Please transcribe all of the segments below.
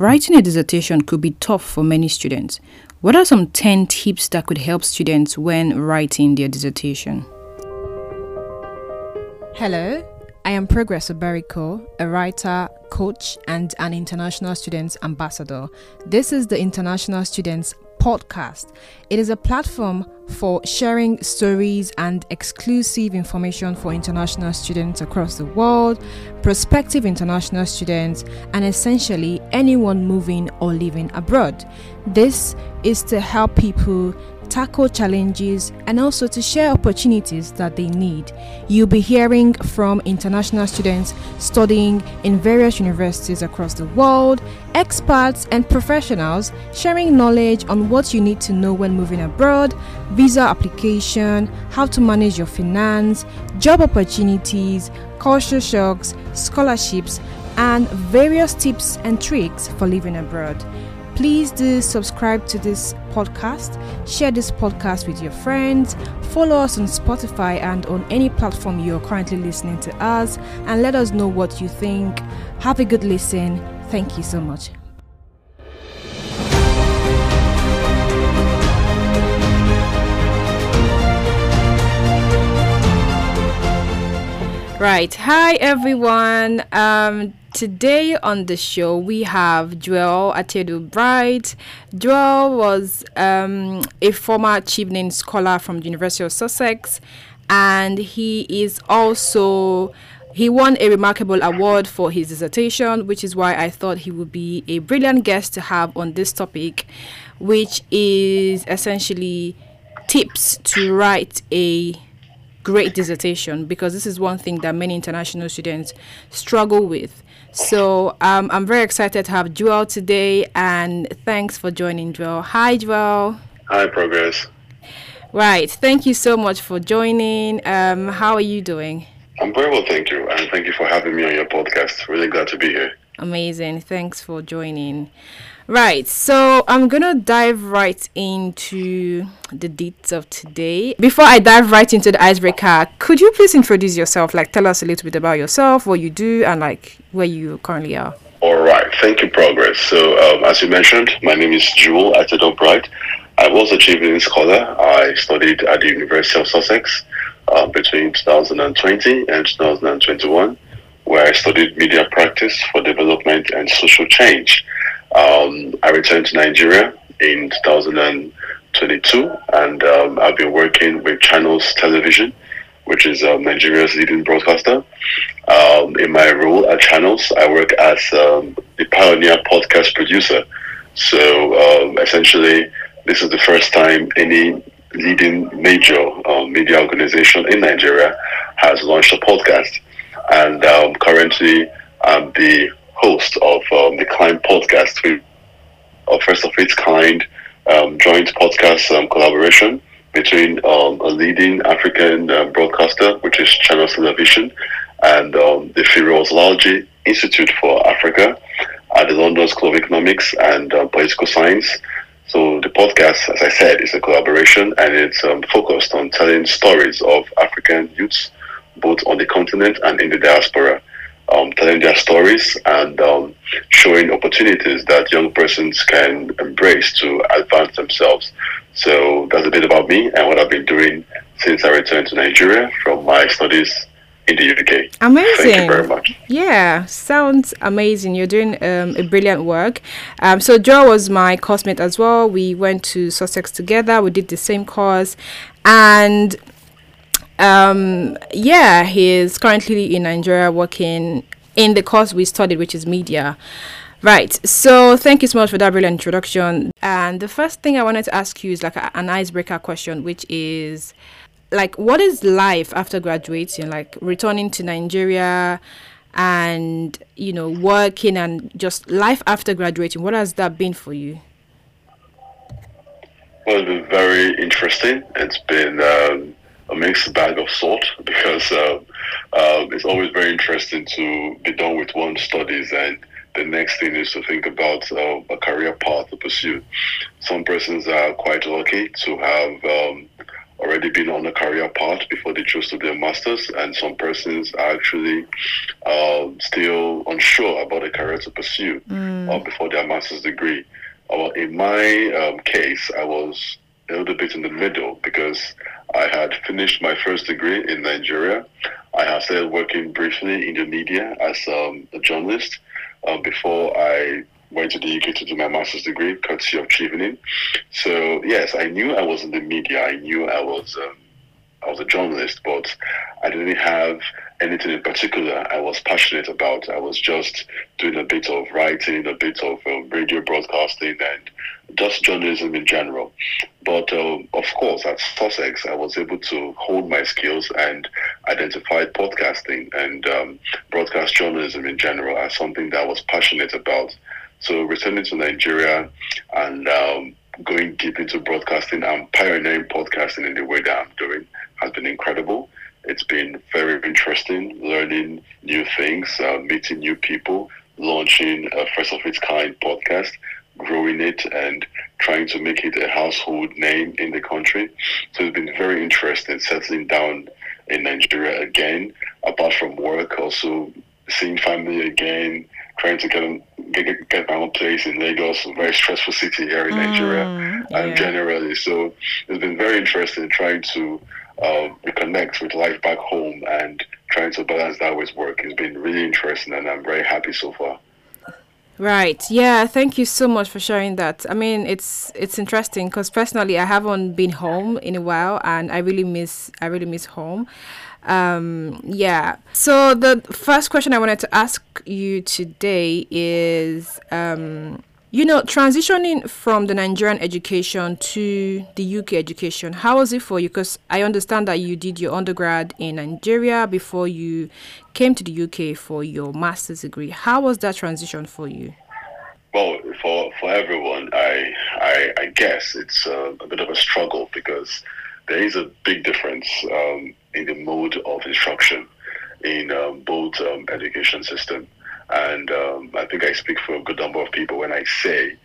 Writing a dissertation could be tough for many students. What are some 10 tips that could help students when writing their dissertation? Hello, I am Progress Oberiko, a writer, coach, and an international students ambassador. This is the International Students Podcast. It is a platform for sharing stories and exclusive information for international students across the world, prospective international students, and essentially anyone moving or living abroad. This is to help people tackle challenges, and also to share opportunities that they need. You'll be hearing from international students studying in various universities across the world, experts and professionals sharing knowledge on what you need to know when moving abroad, visa application, how to manage your finance, job opportunities, culture shocks, scholarships, and various tips and tricks for living abroad. Please do subscribe to this podcast, share this podcast with your friends, follow us on Spotify and on any platform you're currently listening to us, and let us know what you think. Have a good listen. Thank you so much. Right. Hi, everyone. Um, today on the show we have Jewel Atedou Bright. Jewel was um, a former Chevening scholar from the University of Sussex, and he is also he won a remarkable award for his dissertation, which is why I thought he would be a brilliant guest to have on this topic, which is essentially tips to write a great dissertation because this is one thing that many international students struggle with. So um, I'm very excited to have Jewel today, and thanks for joining, Jewel. Hi, Jewel. Hi, Progress. Right. Thank you so much for joining. Um, how are you doing? I'm very well, thank you, and thank you for having me on your podcast. Really glad to be here. Amazing. Thanks for joining. Right, so I'm gonna dive right into the deets of today. Before I dive right into the icebreaker, could you please introduce yourself? Like, tell us a little bit about yourself, what you do, and like where you currently are. All right, thank you, Progress. So, um, as you mentioned, my name is Jewel Atedou Bright. I was a Chevening scholar. I studied at the University of Sussex uh, between 2020 and 2021, where I studied media practice for development and social change. Um, I returned to Nigeria in 2022, and um, I've been working with Channels Television, which is um, Nigeria's leading broadcaster. Um, in my role at Channels, I work as um, the pioneer podcast producer. So um, essentially, this is the first time any leading major media organization in Nigeria has launched a podcast. And currently, I'm the host of um, the Climb podcast, with a first of its kind um, joint podcast um, collaboration between um, a leading African um, broadcaster, which is Channel Television, and um, the Lalji Institute for Africa at the London School of Economics and uh, Political Science. So the podcast, as I said, is a collaboration and it's focused on telling stories of African youths, both on the continent and in the diaspora um, telling their stories and um, showing opportunities that young persons can embrace to advance themselves. So that's a bit about me and what I've been doing since I returned to Nigeria from my studies in the UK. Amazing. Thank you very much. Yeah, sounds amazing. You're doing um, a brilliant work. Um, so Joe was my coursemate as well. We went to Sussex together. We did the same course, and um, yeah, he is currently in Nigeria working in the course we studied, which is media. Right. So thank you so much for that brilliant introduction. And the first thing I wanted to ask you is like an icebreaker question, which is like, what is life after graduating? Like returning to Nigeria and you know working and just life after graduating. What has that been for you? Well, it's been very interesting. It's been um, a mixed bag of salt because uh, uh, it's always very interesting to be done with one studies and the next thing is to think about uh, a career path to pursue. Some persons are quite lucky to have um, already been on a career path before they chose to do a master's, and some persons are actually uh, still unsure about a career to pursue mm. uh, before their master's degree. Uh, in my um, case, I was a little bit in the middle because I had finished my first degree in Nigeria. I had started working briefly in the media as um, a journalist uh, before I went to the UK to do my master's degree, courtesy of Chevening. So yes, I knew I was in the media. I knew I was um, I was a journalist, but I didn't have anything in particular I was passionate about. I was just doing a bit of writing, a bit of um, radio broadcasting, and just journalism in general. But um, of course, at Sussex, I was able to hone my skills and identify podcasting and um, broadcast journalism in general as something that I was passionate about. So returning to Nigeria and um, going deep into broadcasting and pioneering podcasting in the way that I'm doing has been incredible. It's been very interesting learning new things, uh, meeting new people, launching a first of its kind podcast, growing it, and trying to make it a household name in the country. So it's been very interesting settling down in Nigeria again, apart from work, also seeing family again, trying to get, get, get my own place in Lagos, a very stressful city here in Nigeria, mm, yeah. and generally. So it's been very interesting trying to uh, reconnect with life back home and trying to balance that with work. It's been really interesting, and I'm very happy so far. Right. Yeah. Thank you so much for sharing that. I mean, it's it's interesting because personally, I haven't been home in a while, and I really miss I really miss home. Um, yeah. So the first question I wanted to ask you today is, um, you know, transitioning from the Nigerian education to the UK education, how was it for you? Because I understand that you did your undergrad in Nigeria before you came to the UK for your master's degree. How was that transition for you? Well, for for everyone, I I, I guess it's a, a, bit of a struggle because there is a big difference um, in the mode of instruction in um, both um, education system. And um, I think I speak for a good number of people when I say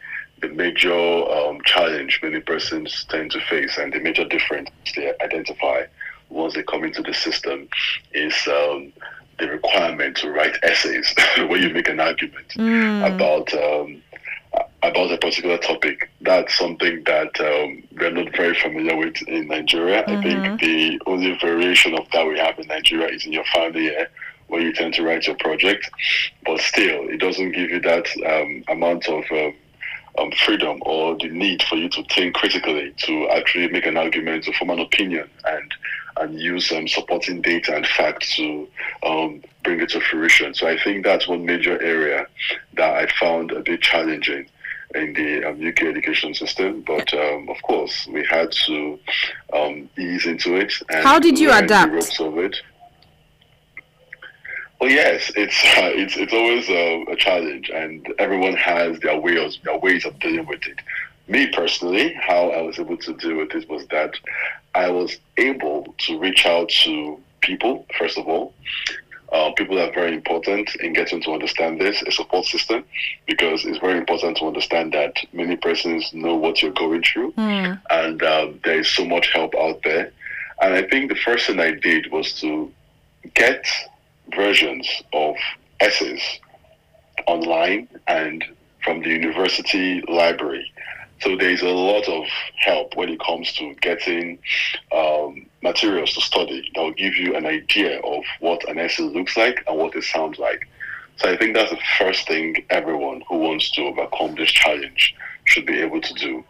the major um, challenge many persons tend to face and the major difference they identify once they come into the system is um, the requirement to write essays where you make an argument mm. about um, about a particular topic. That's something that um, we're not very familiar with in Nigeria. Mm-hmm. I think mm-hmm. the only variation of that we have in Nigeria is in your final year where you tend to write your project. But still, it doesn't give you that um, amount of um, um, freedom or the need for you to think critically to actually make an argument, to form an opinion, and and use um, supporting data and facts to um, bring it to fruition. So I think that's one major area that I found a bit challenging in the um, UK education system. But um, of course, we had to um, ease into it. How did you adapt? The ropes of it. Well, yes, it's uh, it's it's always uh, a challenge, and everyone has their ways their ways of dealing with it. Me personally, how I was able to deal with it was that I was able to reach out to people first of all, uh, people are very important in getting to understand this, a support system, because it's very important to understand that many persons know what you're going through, mm. and uh, there is so much help out there. And I think the first thing I did was to get versions of essays online and from the university library. So there's a lot of help when it comes to getting um, materials to study that will give you an idea of what an essay looks like and what it sounds like. So I think that's the first thing everyone who wants to overcome this challenge should be able to do.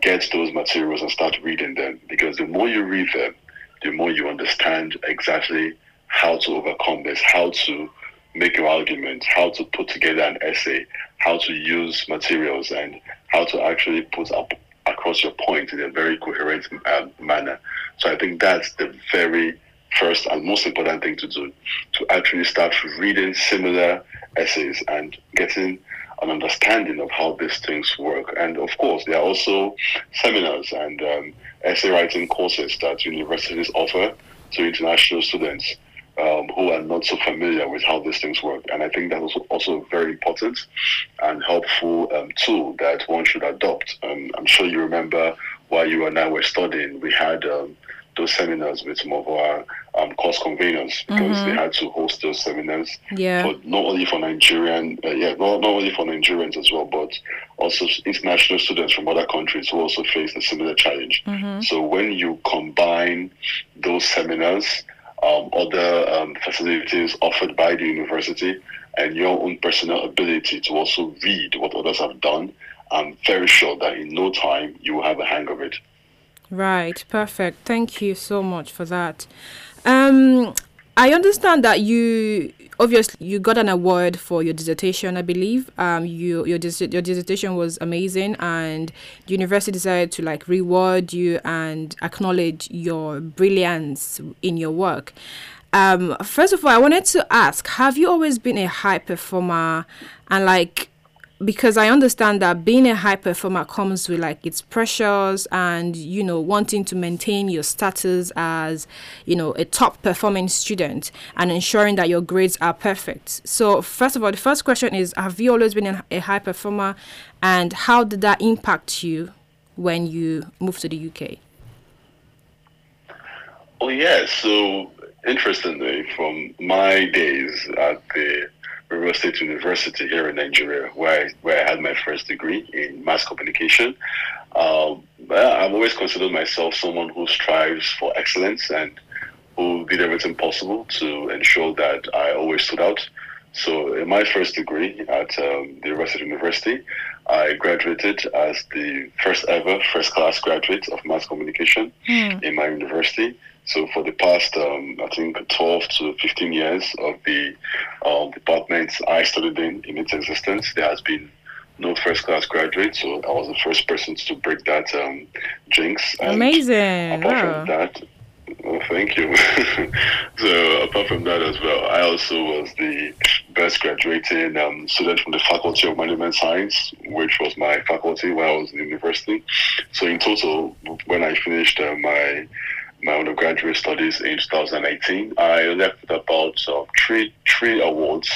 Get those materials and start reading them because the more you read them, the more you understand exactly how to overcome this, how to make your argument, how to put together an essay, how to use materials, and how to actually put up across your point in a very coherent uh, manner. So I think that's the very first and most important thing to do to actually start reading similar essays and getting an understanding of how these things work. And of course, there are also seminars and um, essay writing courses that universities offer to international students um, who are not so familiar with how these things work. And I think that was also very important and helpful um, tool that one should adopt. Um, I'm sure you remember while you and I were studying, we had um, those seminars with some of our um, course conveners because mm-hmm. they had to host those seminars. Yeah. For, not only for Nigerian, uh, yeah, not, not only for Nigerians as well, but also international students from other countries who also face a similar challenge. Mm-hmm. So when you combine those seminars, um, other um, facilities offered by the university, and your own personal ability to also read what others have done, I'm very sure that in no time you will have a hang of it. Right, perfect. Thank you so much for that. Um, I understand that you obviously you got an award for your dissertation. I believe um, you your your dissertation was amazing, and the university decided to like reward you and acknowledge your brilliance in your work. Um, first of all, I wanted to ask: Have you always been a high performer, and like because I understand that being a high performer comes with like its pressures and you know wanting to maintain your status as you know a top performing student and ensuring that your grades are perfect. So first of all, the first question is: Have you always been a high performer, and how did that impact you when you moved to the UK? Oh yeah, so interestingly, from my days at the River State University here in Nigeria, where I, where I had my first degree in mass communication. Um, I've always considered myself someone who strives for excellence and who did everything possible to ensure that I always stood out. So, in my first degree at um, the River State University, I graduated as the first ever first class graduate of mass communication mm. in my university. So for the past, um, I think, 12 to 15 years of the um, departments I studied in, in its existence, there has been no first class graduate. So I was the first person to break that um, jinx. And Amazing. Apart wow. from that, well, thank you. so apart from that as well, I also was the best graduating um, student from the Faculty of Management Science, which was my faculty when I was in university. So in total, when I finished uh, my my undergraduate studies in 2018, I left with about uh, three three awards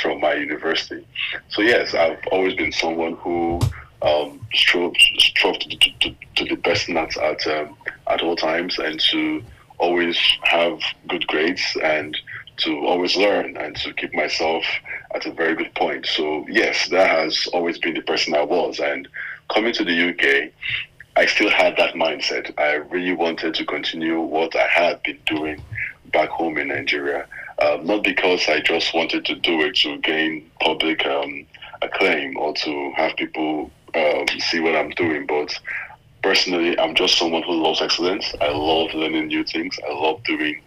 from my university. So yes, I've always been someone who um, strove strove to, to, to, the best nuts at um, at all times and to always have good grades and to always learn and to keep myself at a very good point. So yes, that has always been the person I was. And coming to the UK, I still had that mindset. I really wanted to continue what I had been doing back home in Nigeria. Uh, not because I just wanted to do it to gain public um, acclaim or to have people um, see what I'm doing, but personally, I'm just someone who loves excellence. I love learning new things. I love doing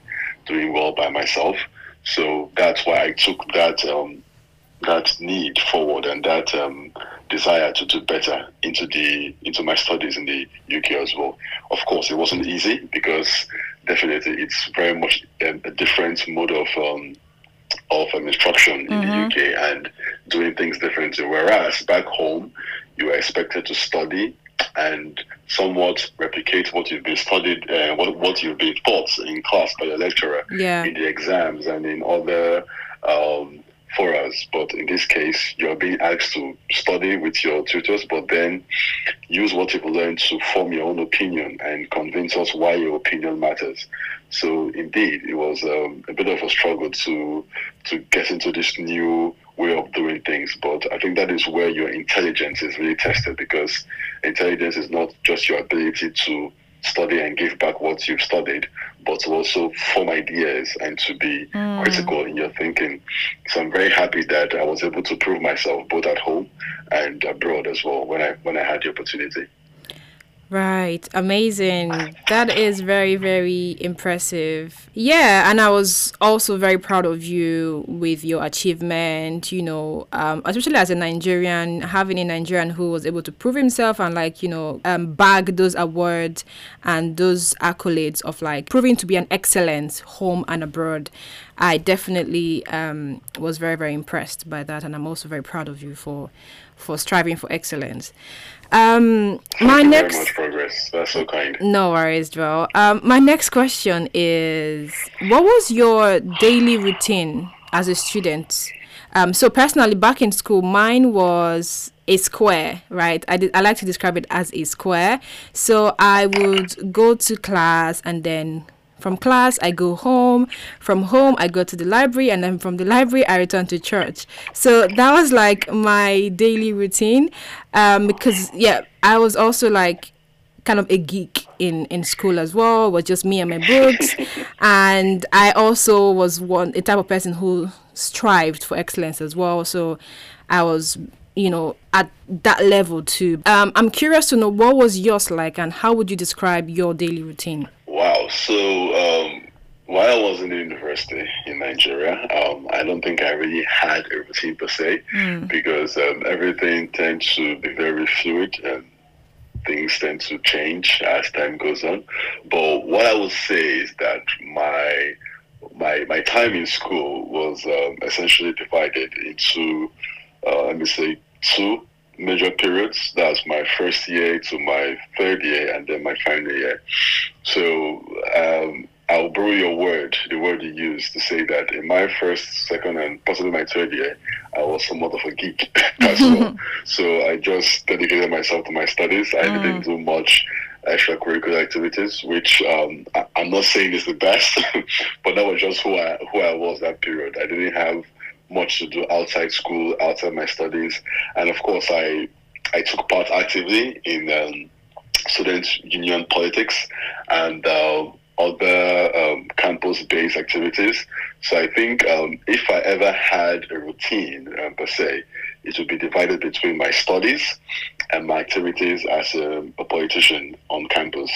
doing well by myself. So that's why I took that um, that need forward and that um, desire to do better into the into my studies in the UK as well. Of course, it wasn't easy because definitely it's very much a, a different mode of um, of um, instruction in mm-hmm. the UK and doing things differently. Whereas back home, you are expected to study and somewhat replicate what you've been studied, uh, what what you've been taught in class by your lecturer yeah. in the exams and in other um, for us. But in this case, you're being asked to study with your tutors, but then use what you've learned to form your own opinion and convince us why your opinion matters. So indeed, it was um, a bit of a struggle to to get into this new way of doing things. But I think that is where your intelligence is really tested because intelligence is not just your ability to study and give back what you've studied, but to also form ideas and to be mm. critical in your thinking. So I'm very happy that I was able to prove myself both at home and abroad as well when I when I had the opportunity. Right, amazing. That is very, very impressive. Yeah, and I was also very proud of you with your achievement, you know, um, especially as a Nigerian, having a Nigerian who was able to prove himself and, like, you know, um, bag those awards and those accolades of, like, proving to be an excellence home and abroad. I definitely um, was very, very impressed by that, and I'm also very proud of you for for striving for excellence. Um, my next much progress. That's so kind. No worries, Jewel. Um, my next question is: What was your daily routine as a student? Um, so personally, back in school, mine was a square, right? I did, I like to describe it as a square. So I would go to class and then from class, I go home. From home, I go to the library, and then from the library, I return to church. So that was like my daily routine. Um, because yeah, I was also like kind of a geek in in school as well. It was just me and my books, and I also was one a type of person who strived for excellence as well. So I was you know at that level too um, i'm curious to know what was yours like and how would you describe your daily routine. So um, while I was in university in Nigeria, um, I don't think I really had a routine per se mm. because um, everything tends to be very fluid and things tend to change as time goes on. But what I would say is that my my my time in school was um, essentially divided into uh, let me say two major periods. That's my first year to my third year, and then my final year. So um, I'll borrow your word, the word you used to say that in my first, second, and possibly my third year, I was somewhat of a geek as well. so I just dedicated myself to my studies. I mm. didn't do much extracurricular activities, which um, I, am not saying is the best, but that was just who I who I was that period. I didn't have much to do outside school, outside my studies, and of course, I I took part actively in um, student union politics and uh, other um, campus-based activities. So I think um, if I ever had a routine um, per se, it would be divided between my studies and my activities as a, a politician on campus,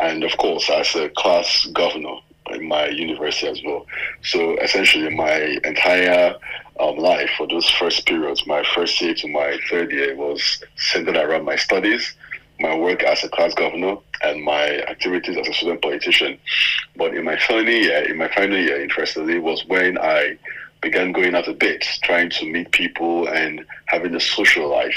and of course as a class governor in my university as well. So essentially, my entire um, life for those first periods, my first year to my third year, was centered around my studies, my work as a class governor, and my activities as a student politician. But in my final year, in my final year, interestingly, was when I began going out a bit, trying to meet people and having a social life.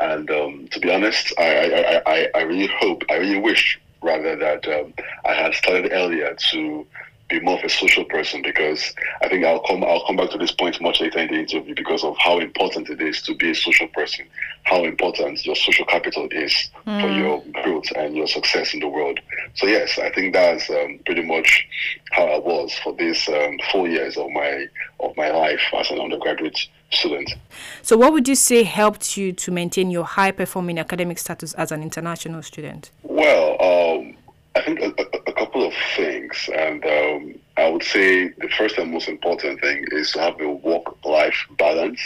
And um, to be honest, I, I, I, I really hope, I really wish rather that um, I had started earlier to be more of a social person because I think I'll come I'll come back to this point much later in the interview because of how important it is to be a social person, how important your social capital is mm. for your growth and your success in the world. So yes, I think that's um, pretty much how I was for these um, four years of my of my life as an undergraduate student. So, what would you say helped you to maintain your high performing academic status as an international student? Well, um, I think a, a, a, couple of things, and um, I would say the first and most important thing is to have a work-life balance.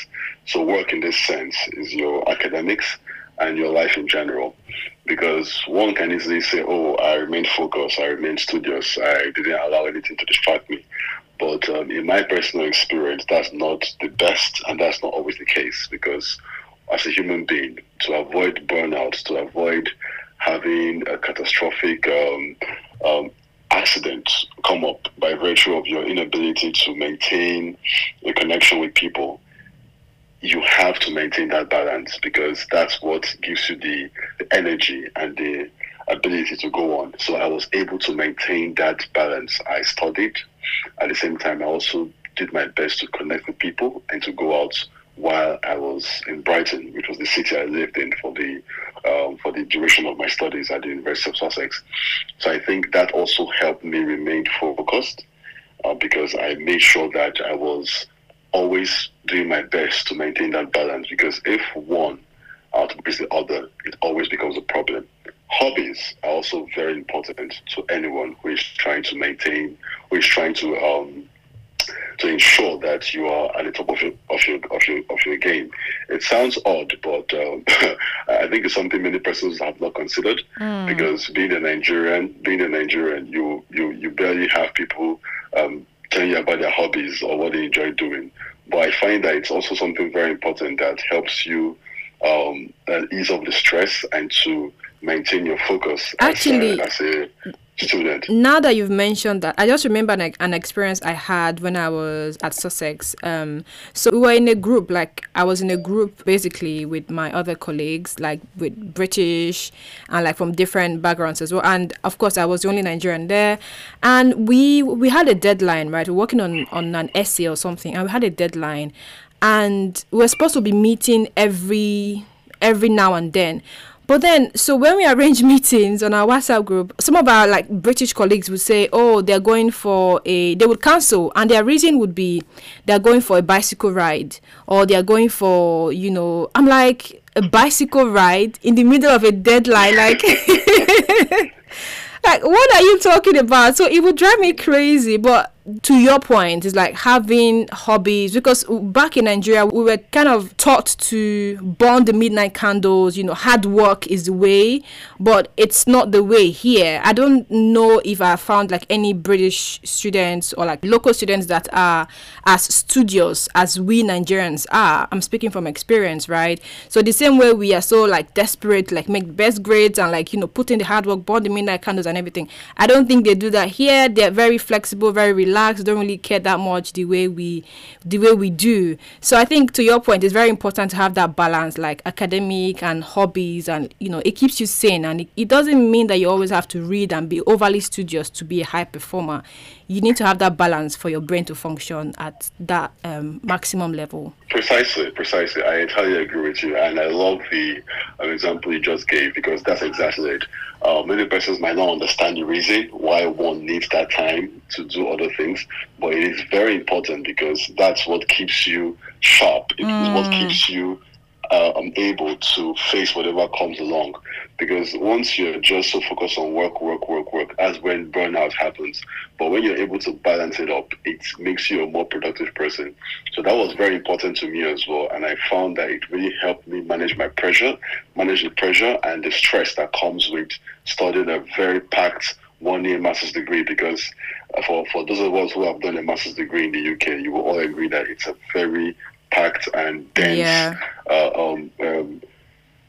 So, work in this sense is your academics and your life in general, because one can easily say, "Oh, I remained focused, I remained studious, I didn't allow anything to distract me." But um, in my personal experience, that's not the best, and that's not always the case because as a human being, to avoid burnout, to avoid having a catastrophic um, um, accident come up by virtue of your inability to maintain a connection with people, you have to maintain that balance because that's what gives you the, the energy and the ability to go on. So I was able to maintain that balance. I studied. At the same time, I also did my best to connect with people and to go out while I was in Brighton, which was the city I lived in for the um, for the duration of my studies at the University of Sussex. So I think that also helped me remain focused uh, because I made sure that I was always doing my best to maintain that balance. Because if one outweighs the other, it always becomes a problem. Hobbies are also very important to anyone who is trying to maintain, who is trying to um, to ensure that you are at the top of your of your of your, of your game. It sounds odd, but um, I think it's something many persons have not considered mm. because being a Nigerian, being a Nigerian, you you you barely have people um, telling you about their hobbies or what they enjoy doing. But I find that it's also something very important that helps you um, ease off the stress and to maintain your focus Actually, as, a, as a student. Now that you've mentioned that, I just remember an, an experience I had when I was at Sussex. Um, so we were in a group, like I was in a group basically with my other colleagues, like with British and like from different backgrounds as well. And of course, I was the only Nigerian there. And we we had a deadline, right? We we're working on on an essay or something, and we had a deadline, and we we're supposed to be meeting every every now and then but then, so when we arrange meetings on our WhatsApp group, some of our like British colleagues would say, "Oh, they're going for a," they would cancel, and their reason would be they're going for a bicycle ride, or they're going for, you know, I'm like a bicycle ride in the middle of a deadline, like. like what are you talking about so it would drive me crazy but to your point is like having hobbies because back in Nigeria we were kind of taught to burn the midnight candles you know hard work is the way but it's not the way here. I don't know if I found like any British students or like local students that are as studious as we Nigerians are. I'm speaking from experience right? So the same way we are so like desperate like make best grades and like you know put in the hard work burn the midnight candles and everything I don't think they do that here. They're very flexible very relaxed relax, don't really care that much the way we the way we do. So I think to your point, it's very important to have that balance, like academic and hobbies, and you know, it keeps you sane. And it, it doesn't mean that you always have to read and be overly studious to be a high performer. You need to have that balance for your brain to function at that um, maximum level. Precisely, precisely. I entirely agree with you, and I love the um, example you just gave because that's exactly it. Uh, many persons might not understand the reason why one needs that time to do other things, but it is very important because that's what keeps you sharp. It mm. is what mm. keeps you uh, um, able to face whatever comes along. Because once you're just so focused on work, work, work, work, as when burnout happens. But when you're able to balance it up, it makes you a more productive person. So that was very important to me as well. And I found that it really helped me manage my pressure, manage the pressure and the stress that comes with studying a very packed one year master's degree because uh, for, for those of us who have done a master's degree in the UK, you will all agree that it's a very packed and dense yeah. uh, um, um,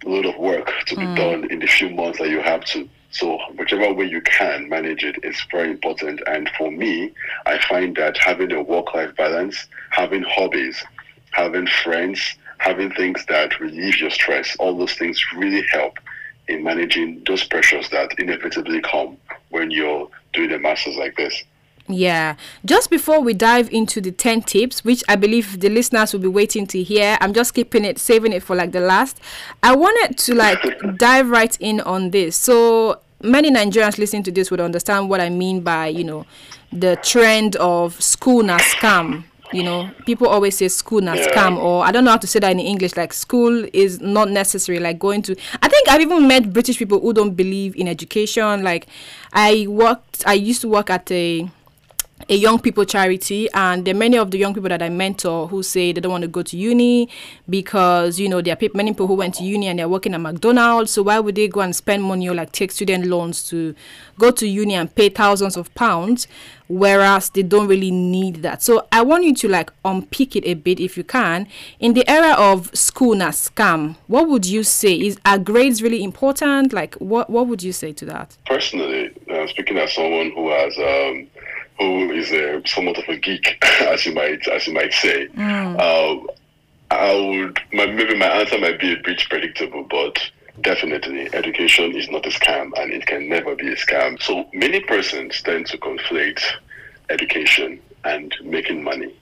load of work to be mm. done in the few months that you have to. So whichever way you can manage it is very important. And for me, I find that having a work-life balance, having hobbies, having friends, having things that relieve your stress, all those things really help in managing those pressures that inevitably come when you're doing a master's like this. Yeah. Just before we dive into the 10 tips, which I believe the listeners will be waiting to hear, I'm just keeping it, saving it for like the last. I wanted to like dive right in on this. So many Nigerians listening to this would understand what I mean by, you know, the trend of school na scam. You know, people always say school na scam, or I don't know how to say that in English. Like school is not necessary. Like going to, I think I've even met British people who don't believe in education. Like I worked, I used to work at a a young people charity and there are many of the young people that I mentor who say they don't want to go to uni because you know there are many people who went to uni and they're working at McDonald's. So why would they go and spend money or like take student loans to go to uni and pay thousands of pounds whereas they don't really need that? So I want you to like unpick it a bit if you can. In the era of school na scam what would you say? Is are grades really important? Like what what would you say to that? Personally uh, speaking as someone who has um who is a, somewhat of a geek, as you might as you might say. Mm. Uh, I would my, maybe my answer might be a bit predictable, but definitely education is not a scam, and it can never be a scam. So many persons tend to conflate education and making money.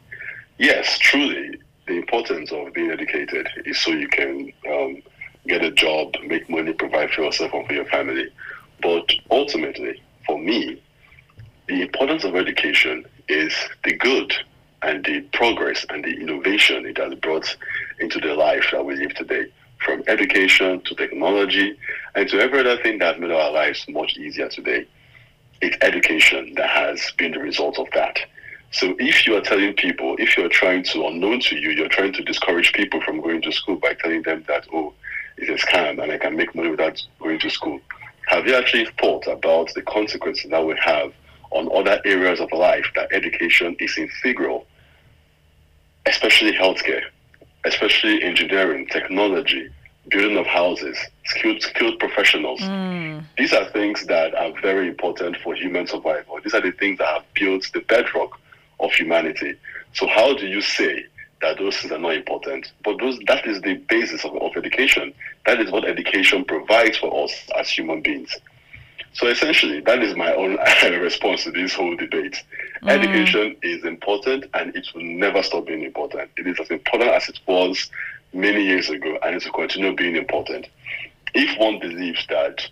Yes, truly, the importance of being educated is so you can um, get a job, make money, provide for yourself and for your family. But ultimately, for me, the importance of education is the good and the progress and the innovation it has brought into the life that we live today. From education to technology and to every other thing that made our lives much easier today. It's education that has been the result of that. So if you are telling people, if you're trying to, unknown to you, you're trying to discourage people from going to school by telling them that, oh, it's a scam and I can make money without going to school. Have you actually thought about the consequences that would have on other areas of life that education is integral, especially healthcare, especially engineering, technology, building of houses, skilled skilled professionals. Mm. These are things that are very important for human survival. These are the things that have built the bedrock of humanity. So how do you say that those things are not important? But those that is the basis of, of education. That is what education provides for us as human beings. So essentially, that is my own response to this whole debate. Mm. Education is important and it will never stop being important. It is as important as it was many years ago and it will continue being important. If one believes that,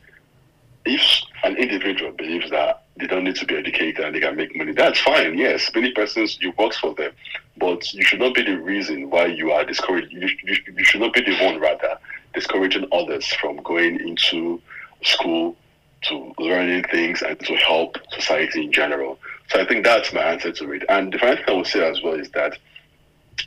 if an individual believes that they don't need to be educated and they can make money, that's fine. Yes, many persons, you work for them. But you should not be the reason why you are discouraged. You, you, you should not be the one, rather, discouraging others from going into school to learning things and to help society in general. So I think that's my answer to it. And the final thing I would say as well is that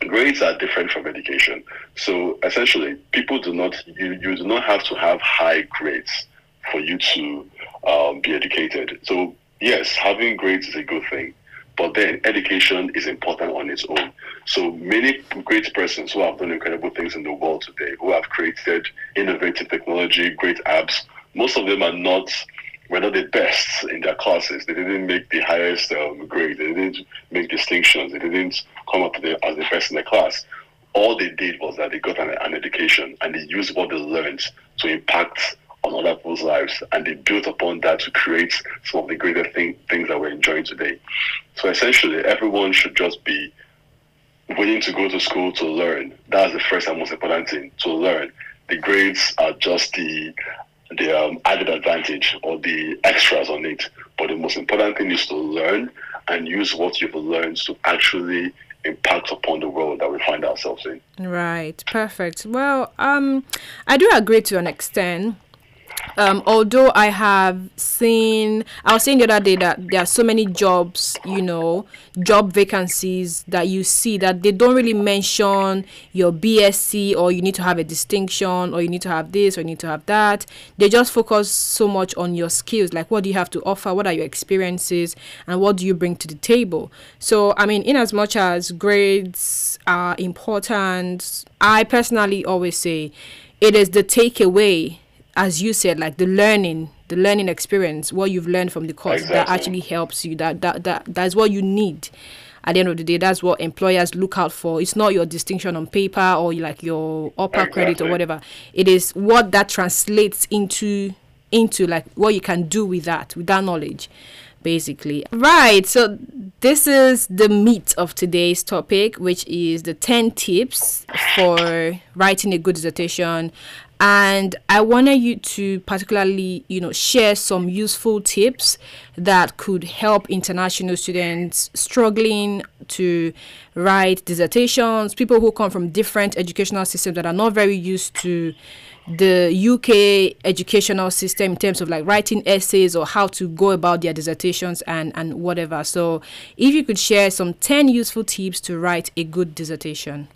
grades are different from education. So essentially, people do not you, you do not have to have high grades for you to um, be educated. So yes, having grades is a good thing, but then education is important on its own. So many great persons who have done incredible things in the world today, who have created innovative technology, great apps, most of them are not were not the best in their classes. They didn't make the highest um, grade. They didn't make distinctions. They didn't come up the, as the best in the class. All they did was that they got an, an education and they used what they learned to impact on other people's lives and they built upon that to create some of the greater thing, things that we're enjoying today. So essentially, everyone should just be willing to go to school to learn. That's the first and most important thing to learn. The grades are just the the um, added advantage or the extras on it. But the most important thing is to learn and use what you've learned to actually impact upon the world that we find ourselves in. Right, perfect. Well, um, I do agree to an extent um, although I have seen, I was saying the other day that there are so many jobs, you know, job vacancies that you see that they don't really mention your BSc or you need to have a distinction or you need to have this or you need to have that. They just focus so much on your skills, like what do you have to offer, what are your experiences, and what do you bring to the table. So, I mean, in as much as grades are important, I personally always say it is the takeaway as you said, like the learning, the learning experience, what you've learned from the course exactly. that actually helps you. That that that that's what you need. At the end of the day, that's what employers look out for. It's not your distinction on paper or like your upper exactly. credit or whatever. It is what that translates into into like what you can do with that with that knowledge basically. Right, so this is the meat of today's topic, which is the 10 tips for writing a good dissertation and i wanted you to particularly you know share some useful tips that could help international students struggling to write dissertations people who come from different educational systems that are not very used to the UK educational system in terms of like writing essays or how to go about their dissertations and and whatever. So if you could share some 10 useful tips to write a good dissertation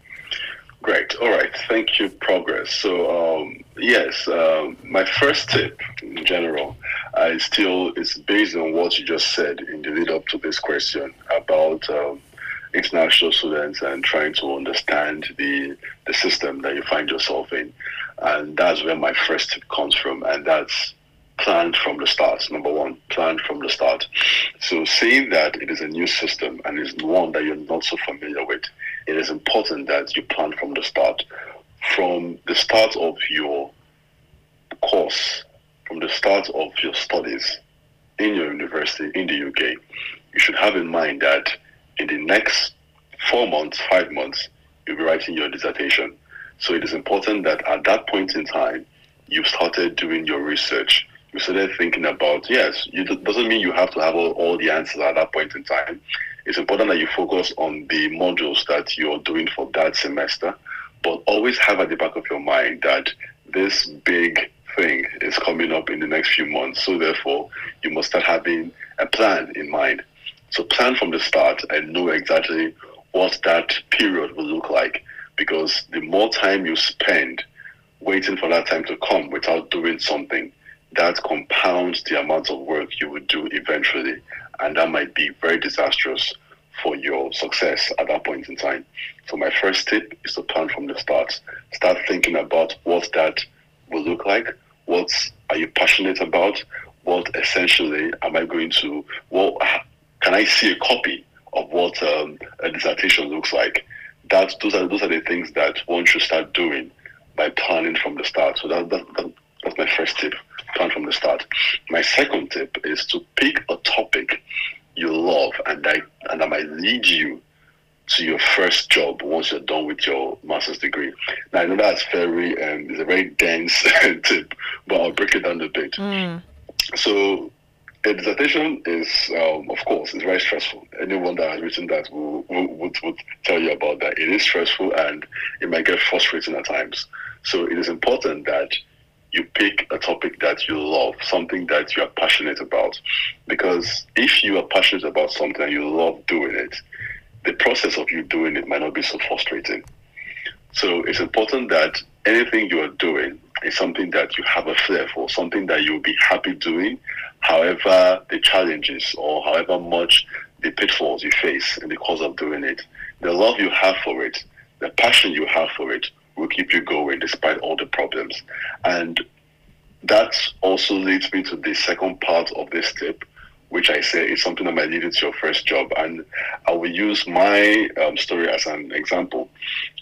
Great. All right. Thank you, Progress. So, um, yes, um, my first tip in general is still is based on what you just said in the lead up to this question about um, international students and trying to understand the the system that you find yourself in, and that's where my first tip comes from, and that's planned from the start. Number one, planned from the start. So, saying that it is a new system and is one that you're not so familiar with it is important that you plan from the start. From the start of your course, from the start of your studies in your university in the UK, you should have in mind that in the next four months, five months, you'll be writing your dissertation. So it is important that at that point in time, you've started doing your research. You started thinking about, yes, it doesn't mean you have to have all, all the answers at that point in time it's important that you focus on the modules that you're doing for that semester, but always have at the back of your mind that this big thing is coming up in the next few months. So therefore, you must start having a plan in mind. So plan from the start and know exactly what that period will look like. Because the more time you spend waiting for that time to come without doing something, that compounds the amount of work you would do eventually and that might be very disastrous for your success at that point in time. So my first tip is to plan from the start. Start thinking about what that will look like. What are you passionate about? What essentially am I going to? What can I see a copy of what um, a dissertation looks like? That those are those are the things that one should start doing by planning from the start. So that, that, that that's my first tip. Plan from the start. My second tip is to pick a topic you love and that and that might lead you to your first job once you're done with your master's degree. Now I know that's very um, it's a very dense tip, but I'll break it down a bit. Mm. So a dissertation is, um, of course, it's very stressful. Anyone that has written that will, will, would, would tell you about that. It is stressful and it might get frustrating at times. So it is important that you pick a topic that you love, something that you are passionate about. Because if you are passionate about something and you love doing it, the process of you doing it might not be so frustrating. So it's important that anything you are doing is something that you have a flair for, something that you'll be happy doing, however the challenges or however much the pitfalls you face in the course of doing it. The love you have for it, the passion you have for it will keep you going despite all the problems. And that also leads me to the second part of this tip, which I say is something that might lead you to your first job. And I will use my um, story as an example.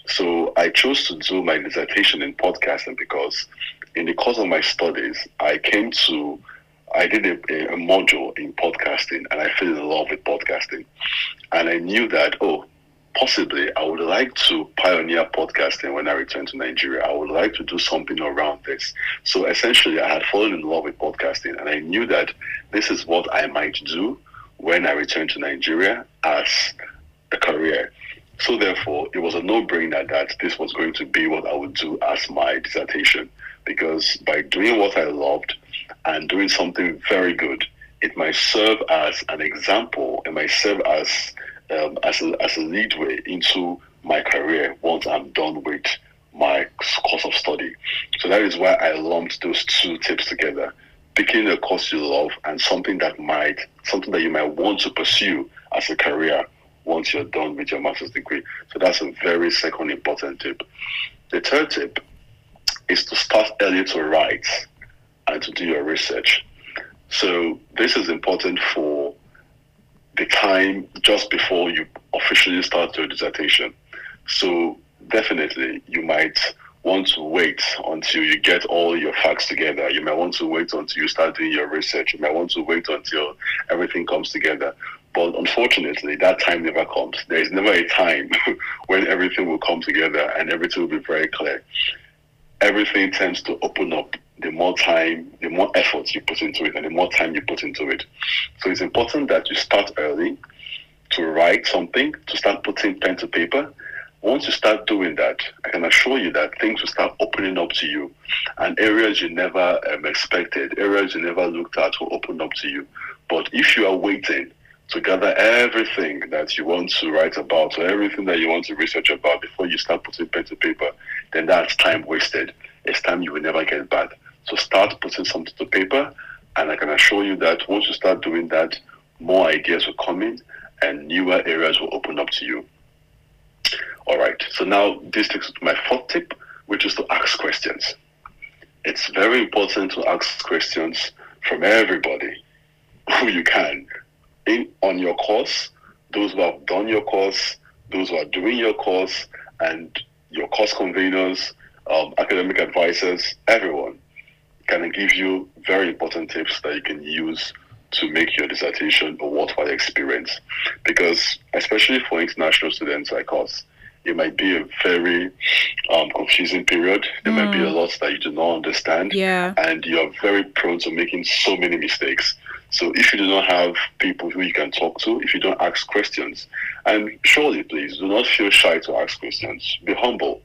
So I chose to do my dissertation in podcasting because in the course of my studies, I came to I did a, a, module in podcasting and I fell in love with podcasting. And I knew that, oh, possibly I would like to pioneer podcasting when I return to Nigeria. I would like to do something around this. So essentially, I had fallen in love with podcasting, and I knew that this is what I might do when I return to Nigeria as a career. So therefore, it was a no-brainer that this was going to be what I would do as my dissertation, because by doing what I loved and doing something very good, it might serve as an example. It might serve as um, as a as a leadway into my career once I'm done with my course of study. So that is why I lumped those two tips together. Picking a course you love and something that might something that you might want to pursue as a career once you're done with your master's degree. So that's a very second important tip. The third tip is to start early to write and to do your research. So this is important for the time just before you officially start your dissertation. So definitely you might want to wait until you get all your facts together. You might want to wait until you start doing your research. You might want to wait until everything comes together. But unfortunately, that time never comes. There is never a time when everything will come together and everything will be very clear. Everything tends to open up the more time, the more effort you put into it, and the more time you put into it. So it's important that you start early to write something, to start putting pen to paper. Once you start doing that, I can assure you that things will start opening up to you, and areas you never um, expected, areas you never looked at will open up to you. But if you are waiting to gather everything that you want to write about or everything that you want to research about before you start putting pen to paper, then that's time wasted. It's time you will never get back. So start putting something to paper, and I can assure you that once you start doing that, more ideas will come in and newer areas will open up to you. All right, so now this takes to my fourth tip, which is to ask questions. It's very important to ask questions from everybody who you can in on your course, those who have done your course, those who are doing your course, and your course conveners, um, academic advisors, everyone can give you very important tips that you can use to make your dissertation a worthwhile experience. Because, especially for international students like us, it might be a very um, confusing period. There mm. might be a mm. lot that you do not understand. Yeah. And you are very prone to making so many mistakes. So if you do not have people who you can talk to, if you don't ask questions, and surely please do not feel shy to ask questions. Be humble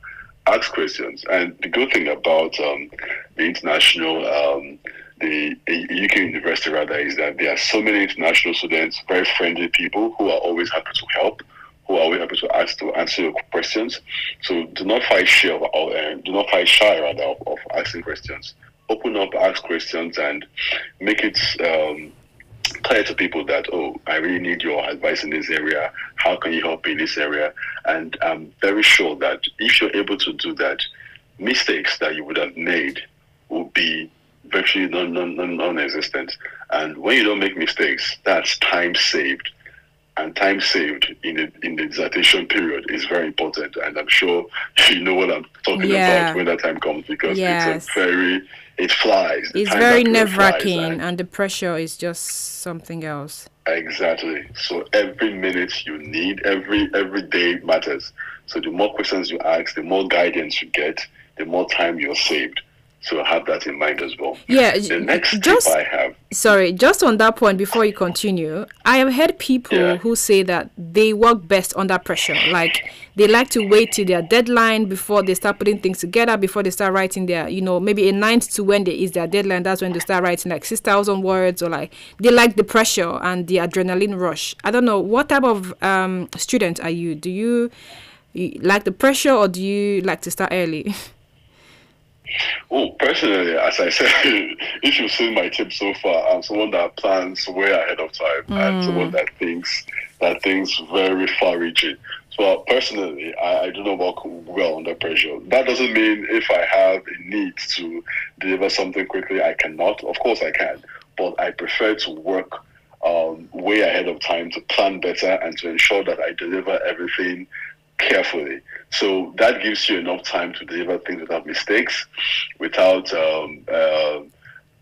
ask questions. And the good thing about um, the international, um, the UK university rather, is that there are so many international students, very friendly people who are always happy to help, who are always happy to ask to answer your questions. So do not fight shy, or, uh, do not fight shy rather of, of, asking questions. Open up, ask questions, and make it. Um, clear to people that, oh, I really need your advice in this area. How can you help me in this area? And I'm very sure that if you're able to do that, mistakes that you would have made will be virtually non, non, non, non-existent. And when you don't make mistakes, that's time saved. And time saved in the in the dissertation period is very important. And I'm sure you know what I'm talking Yeah. about when that time comes because Yes. it's a very it flies. The It's very nerve wracking, and- the pressure is just something else. Exactly. So every minute you need, every every day matters. So the more questions you ask, the more guidance you get, the more time you're saved. So have that in mind as well. Yeah, The next just tip I have. sorry, just on that point before you continue, I have heard people Yeah. who say that they work best under pressure. Like they like to wait till their deadline before they start putting things together, before they start writing their, you know, maybe a ninth to when there is their deadline. That's when they start writing like six thousand words, or like they like the pressure and the adrenaline rush. I don't know what type of um, student are you? Do you, you like the pressure, or do you like to start early? Oh, personally, as I said, if you've seen my tips so far, I'm someone that plans way ahead of time and someone that thinks that thinks very far reaching. So personally, I, I do not work well under pressure. That doesn't mean if I have a need to deliver something quickly, I cannot. Of course, I can, but I prefer to work um, way ahead of time to plan better and to ensure that I deliver everything carefully. So that gives you enough time to deliver things without mistakes, without um, uh,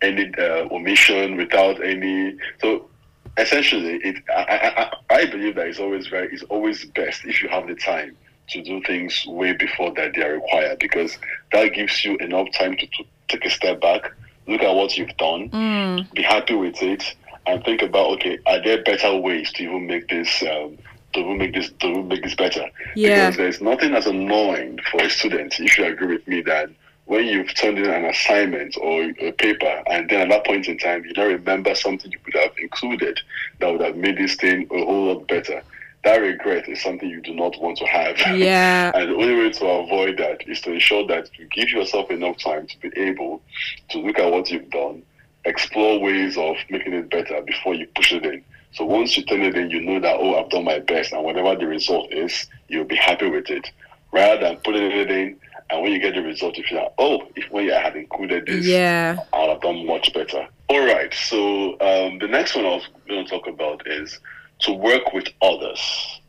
any uh, omission, without any. So essentially, it I, I, I believe that it's always very it's always best if you have the time to do things way before that they are required because that gives you enough time to, to take a step back, look at what you've done, be happy with it, and think about okay, are there better ways to even make this um, to even make this to even make this better? Yeah. Because there's nothing as annoying for a student, if you agree with me, than when you've turned in an assignment or a paper, and then at that point in time, you don't remember something you could have included that would have made this thing a whole lot better. That regret is something you do not want to have. Yeah. and the only way to avoid that is to ensure that you give yourself enough time to be able to look at what you've done, explore ways of making it better before you push it in. So once you turn it in, you know that, oh, I've done my best, and whatever the result is, you'll be happy with it. Rather than putting it in, and when you get the result, you feel like, oh, if when I had included this, Yeah. I'd have done much better. All right. So um, the next one I was going to talk about is to work with others,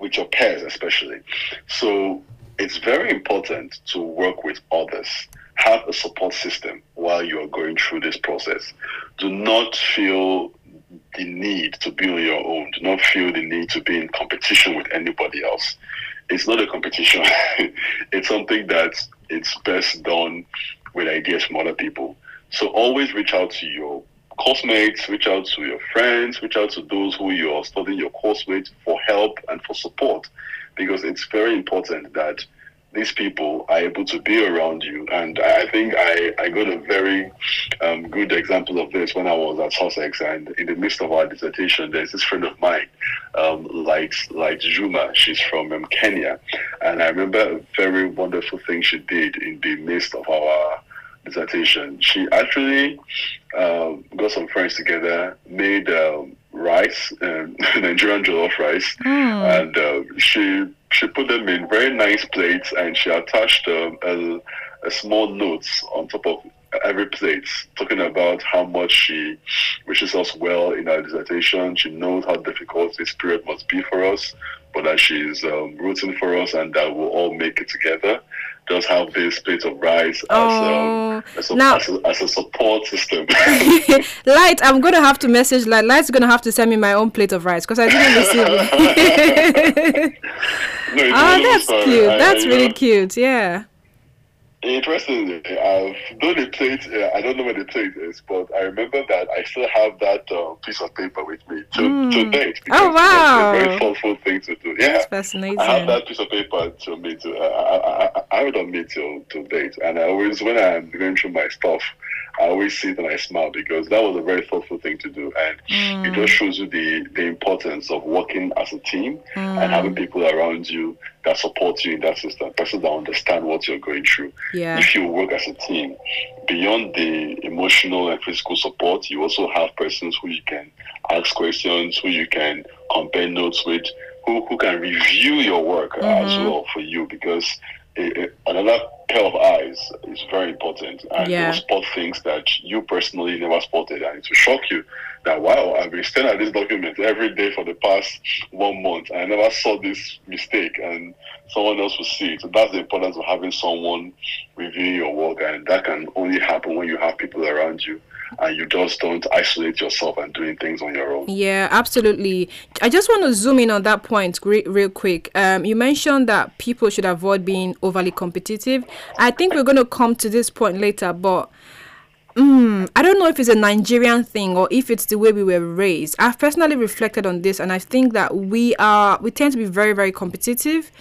with your peers especially. So it's very important to work with others. Have a support system while you are going through this process. Do not feel the need to be on your own. Do not feel the need to be in competition with anybody else. It's not a competition. it's something that it's best done with ideas from other people. So always reach out to your classmates, reach out to your friends, reach out to those who you're studying your course with for help and for support. Because it's very important that these people are able to be around you. And I think I, I got a very um, good example of this when I was at Sussex. And in the midst of our dissertation, there's this friend of mine, um, like, like Juma. She's from um, Kenya. And I remember a very wonderful thing she did in the midst of our dissertation. She actually um, got some friends together, made um, rice, um, Nigerian jollof rice, and uh, she she put them in very nice plates, and she attached um, a, a small notes on top of every plate, talking about how much she wishes us well in our dissertation. She knows how difficult this period must be for us, but that she's um, rooting for us, and that we'll all make it together. Just have this plate of rice as, Oh, um, as, a, now- as, a, as a support system. Light, I'm gonna have to message Light. Light's gonna have to send me my own plate of rice because I didn't receive it. No, oh, that's uh, cute. I- That's I, really uh, cute. Yeah. Interestingly, I've done the plate. Uh, I don't know where the plate is, but I remember that I still have that uh, piece of paper with me to, to date. Oh, wow. It's a very thoughtful thing to do. Yeah. That's fascinating. I have that piece of paper to me to uh, I, I, I have it on me till till date, and I always when I'm going through my stuff, I always see and I smile because that was a very thoughtful thing to do. And mm. it just shows you the, the importance of working as a team mm. and having people around you that support you in that system, persons that understand what you're going through. Yeah. If you work as a team, beyond the emotional and physical support, you also have persons who you can ask questions, who you can compare notes with, who, who can review your work mm-hmm. as well for you because another pair of eyes is very important and yeah. you'll spot things that you personally never spotted and it will shock you that wow i've been staring at this document every day for the past one month i never saw this mistake and someone else will see it so that's the importance of having someone reviewing your work and that can only happen when you have people around you and you just don't isolate yourself and doing things on your own. Yeah, absolutely. I just want to zoom in on that point real quick. Um, you mentioned that people should avoid being overly competitive. I think we're going to come to this point later, but Mm, I don't know if it's a Nigerian thing or if it's the way we were raised. I've personally reflected on this, and I think that we are we tend to be very very competitive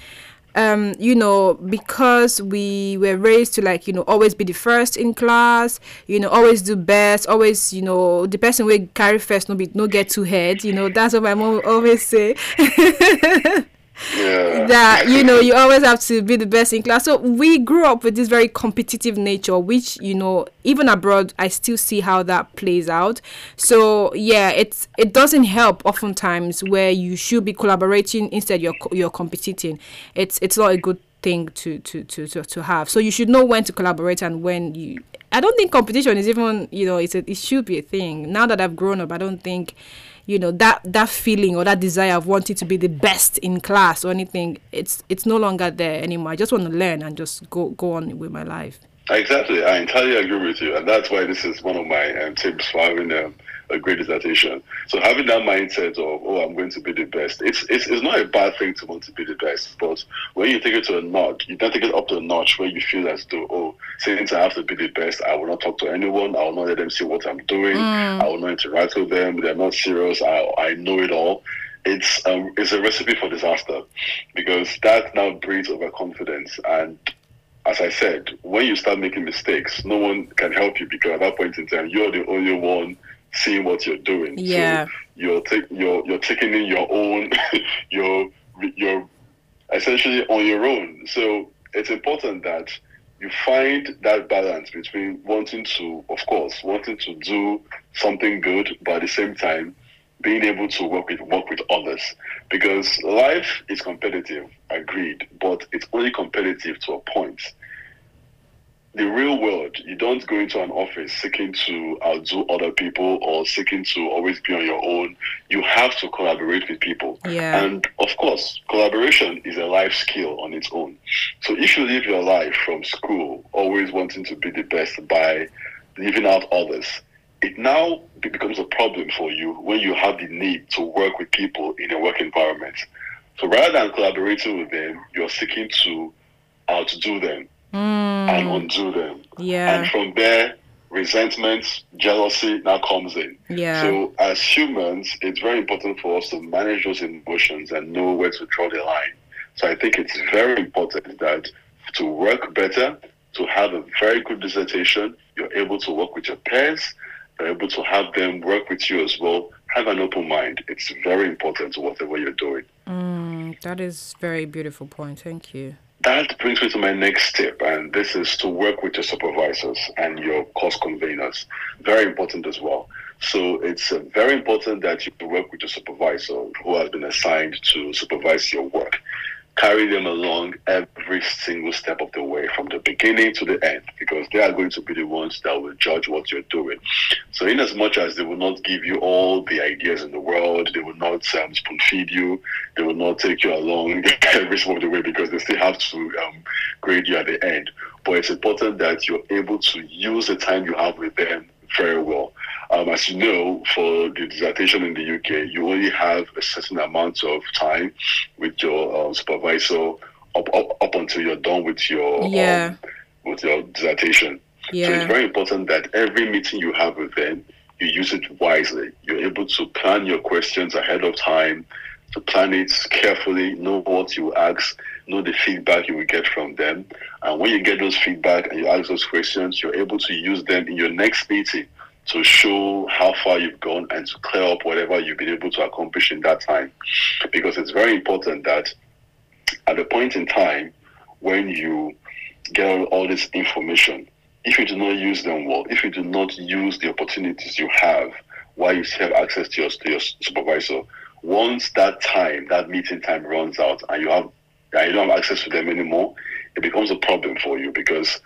um, you know, because we were raised to like, you know, always be the first in class, you know, always do best, always, you know, the person will carry first, no be no get too head, you know, that's what my mom always say. that you know you always have to be the best in class. So we grew up with this very competitive nature which you know even abroad i still see how that plays out. So yeah it's it doesn't help oftentimes where you should be collaborating instead you're you're competing. It's it's not a good thing to to to to, to have. So you should know when to collaborate and when you i don't think competition is even you know it's a, it should be a thing. Now that i've grown up i don't think you know that that feeling or that desire of wanting to be the best in class or anything it's it's no longer there anymore. I just want to learn and just go go on with my life. Exactly. I entirely agree with you and that's why this is one of my um, tips for having um, a great dissertation. So having that mindset of oh I'm going to be the best, it's it's, it's not a bad thing to want to be the best, but when you take it to a notch, you don't take it up to a notch where you feel as though oh since I have to be the best, I will not talk to anyone, I will not let them see what I'm doing, mm. I will not interact with them, they're not serious, I I know it all it's um, it's a recipe for disaster because that now breeds overconfidence and as I said, when you start making mistakes, no one can help you because at that point in time, you're the only one seeing what you're doing. Yeah. So you're take you're you're taking in your own you're you're essentially on your own. So it's important that you find that balance between wanting to, of course, wanting to do something good, but at the same time being able to work with work with others. Because life is competitive, agreed, but it's only competitive to a point the real world, you don't go into an office seeking to outdo other people or seeking to always be on your own. You have to collaborate with people. Yeah. And of course, collaboration is a life skill on its own. So if you live your life from school always wanting to be the best by leaving out others, it now becomes a problem for you when you have the need to work with people in a work environment. So rather than collaborating with them, you're seeking to outdo them mm. and undo them. Yeah. And from there, resentment, jealousy now comes in. Yeah. So as humans, it's very important for us to manage those emotions and know where to draw the line. So I think it's very important that to work better, to have a very good dissertation, you're able to work with your peers, you're able to have them work with you as well. Have an open mind. It's very important to whatever you're doing. Mm, that is very beautiful point. Thank you that brings me to my next tip, and this is to work with your supervisors and your course conveners. Very important as well. So it's uh, very important that you work with your supervisor who has been assigned to supervise your work carry them along every single step of the way from the beginning to the end because they are going to be the ones that will judge what you're doing. So, in as much as they will not give you all the ideas in the world, they will not um, spoon feed you, they will not take you along every step of the way because they still have to um, grade you at the end. But it's important that you're able to use the time you have with them very well. Um, as you know, for the dissertation in the UK, you only have a certain amount of time with your uh, supervisor up, up up until you're done with your yeah. um, with your dissertation. Yeah. So it's very important that every meeting you have with them, you use it wisely. You're able to plan your questions ahead of time, to plan it carefully, know what you ask, know the feedback you will get from them. And when you get those feedback and you ask those questions, you're able to use them in your next meeting to show how far you've gone and to clear up whatever you've been able to accomplish in that time. Because it's very important that at the point in time when you get all this information, if you do not use them well, if you do not use the opportunities you have while you still have access to your, to your supervisor, once that time, that meeting time runs out and you have and you don't have access to them anymore, it becomes a problem for you because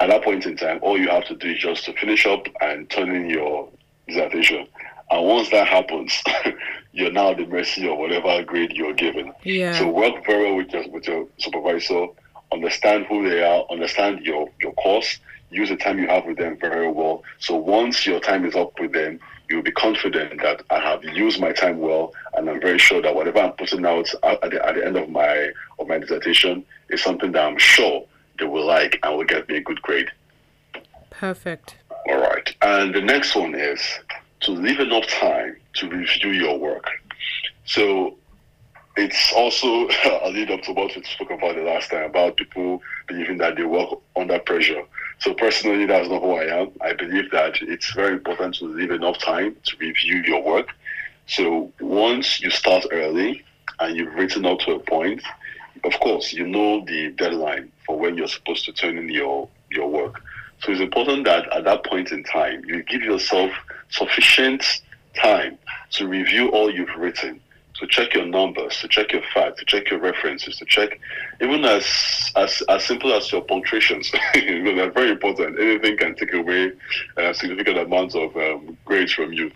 at that point in time, all you have to do is just to finish up and turn in your dissertation. And once that happens, you're now at the mercy of whatever grade you're given. Yeah. So work very well with your with your supervisor, understand who they are, understand your your course, use the time you have with them very well. So once your time is up with them, you'll be confident that I have used my time well, and I'm very sure that whatever I'm putting out at the, at the end of my of my dissertation is something that I'm sure they will like and will get me a good grade. Perfect. All right. And the next one is to leave enough time to review your work. So it's also a lead up to what we spoke about the last time about people believing that they work under pressure. So personally, that's not who I am. I believe that it's very important to leave enough time to review your work. So once you start early and you've written up to a point, of course, you know the deadline for when you're supposed to turn in your, your work. So it's important that at that point in time, you give yourself sufficient time to review all you've written, to check your numbers, to check your facts, to check your references, to check even as as, as simple as your punctuations. they're very important. Anything can take away a significant amounts of um, grades from you.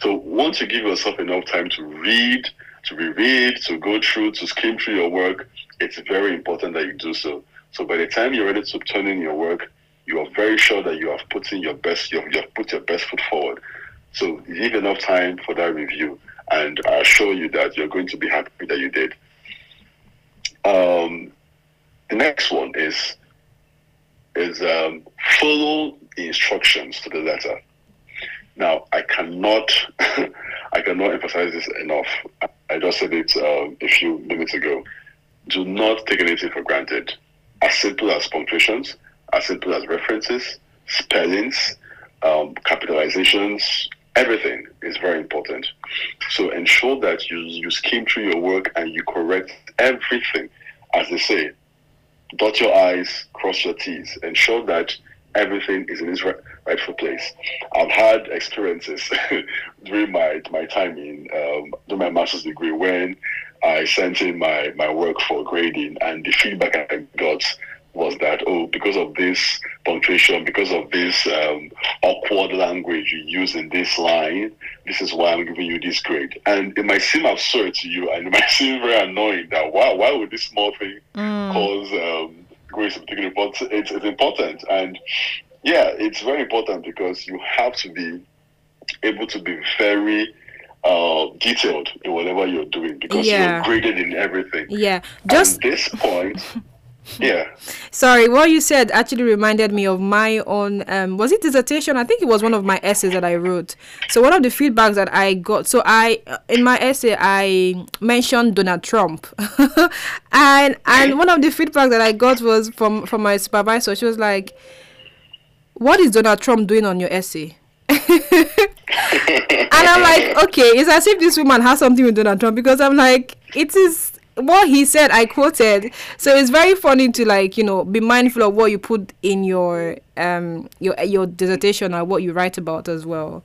So once you give yourself enough time to read, to reread, to go through, to skim through your work, it's very important that you do so. So by the time you're ready to turn in your work, you are very sure that you have put in your best, you have, you have put your best foot forward. So leave enough time for that review, and I assure you that you're going to be happy that you did. Um, the next one is is um, follow the instructions to the letter. Now, I cannot I cannot emphasize this enough. I just said it um, a few minutes ago. Do not take anything for granted. As simple as punctuations, as simple as references, spellings, um, capitalizations, everything is very important. So ensure that you, you skim through your work and you correct everything. As they say, dot your I's, cross your T's. Ensure that everything is in its rightful place. I've had experiences during my my time in um, doing my master's degree when I sent in my, my work for grading and the feedback I got was that oh because of this punctuation because of this um, awkward language you use in this line this is why i'm giving you this grade and it might seem absurd to you and it might seem very annoying that wow why would this small thing mm. cause um, grades particularly but it's, it's important and yeah it's very important because you have to be able to be very uh, detailed in whatever you're doing because yeah. you're graded in everything. Yeah, just At this point. yeah. Sorry, what you said actually reminded me of my own. Um, was it dissertation? I think it was one of my essays that I wrote. So one of the feedbacks that I got. So I, in my essay, I mentioned Donald Trump, and and one of the feedback that I got was from from my supervisor. She was like, "What is Donald Trump doing on your essay?" and I'm like, okay, it's as if this woman has something with Donald Trump because I'm like, it is what he said. I quoted, so it's very funny to like you know be mindful of what you put in your um your your dissertation or what you write about as well.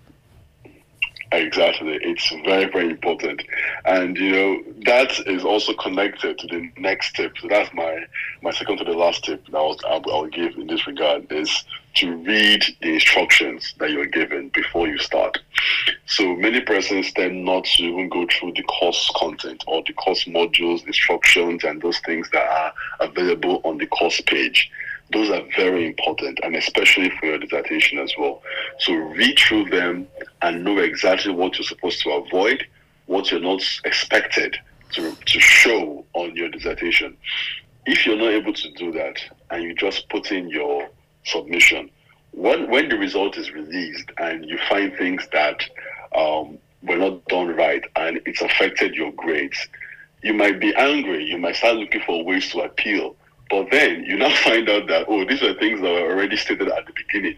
Exactly, it's very very important, and you know that is also connected to the next tip. So that's my my second to the last tip that I'll, I'll, give in this regard is to read the instructions that you're given before you start. So many persons tend not to even go through the course content or the course modules, instructions, and those things that are available on the course page. Those are very important, and especially for your dissertation as well. So read through them and know exactly what you're supposed to avoid, what you're not expected to, to show on your dissertation. If you're not able to do that and you just put in your submission. When when the result is released and you find things that um, were not done right and it's affected your grades, you might be angry. You might start looking for ways to appeal. But then you now find out that, oh, these are things that were already stated at the beginning.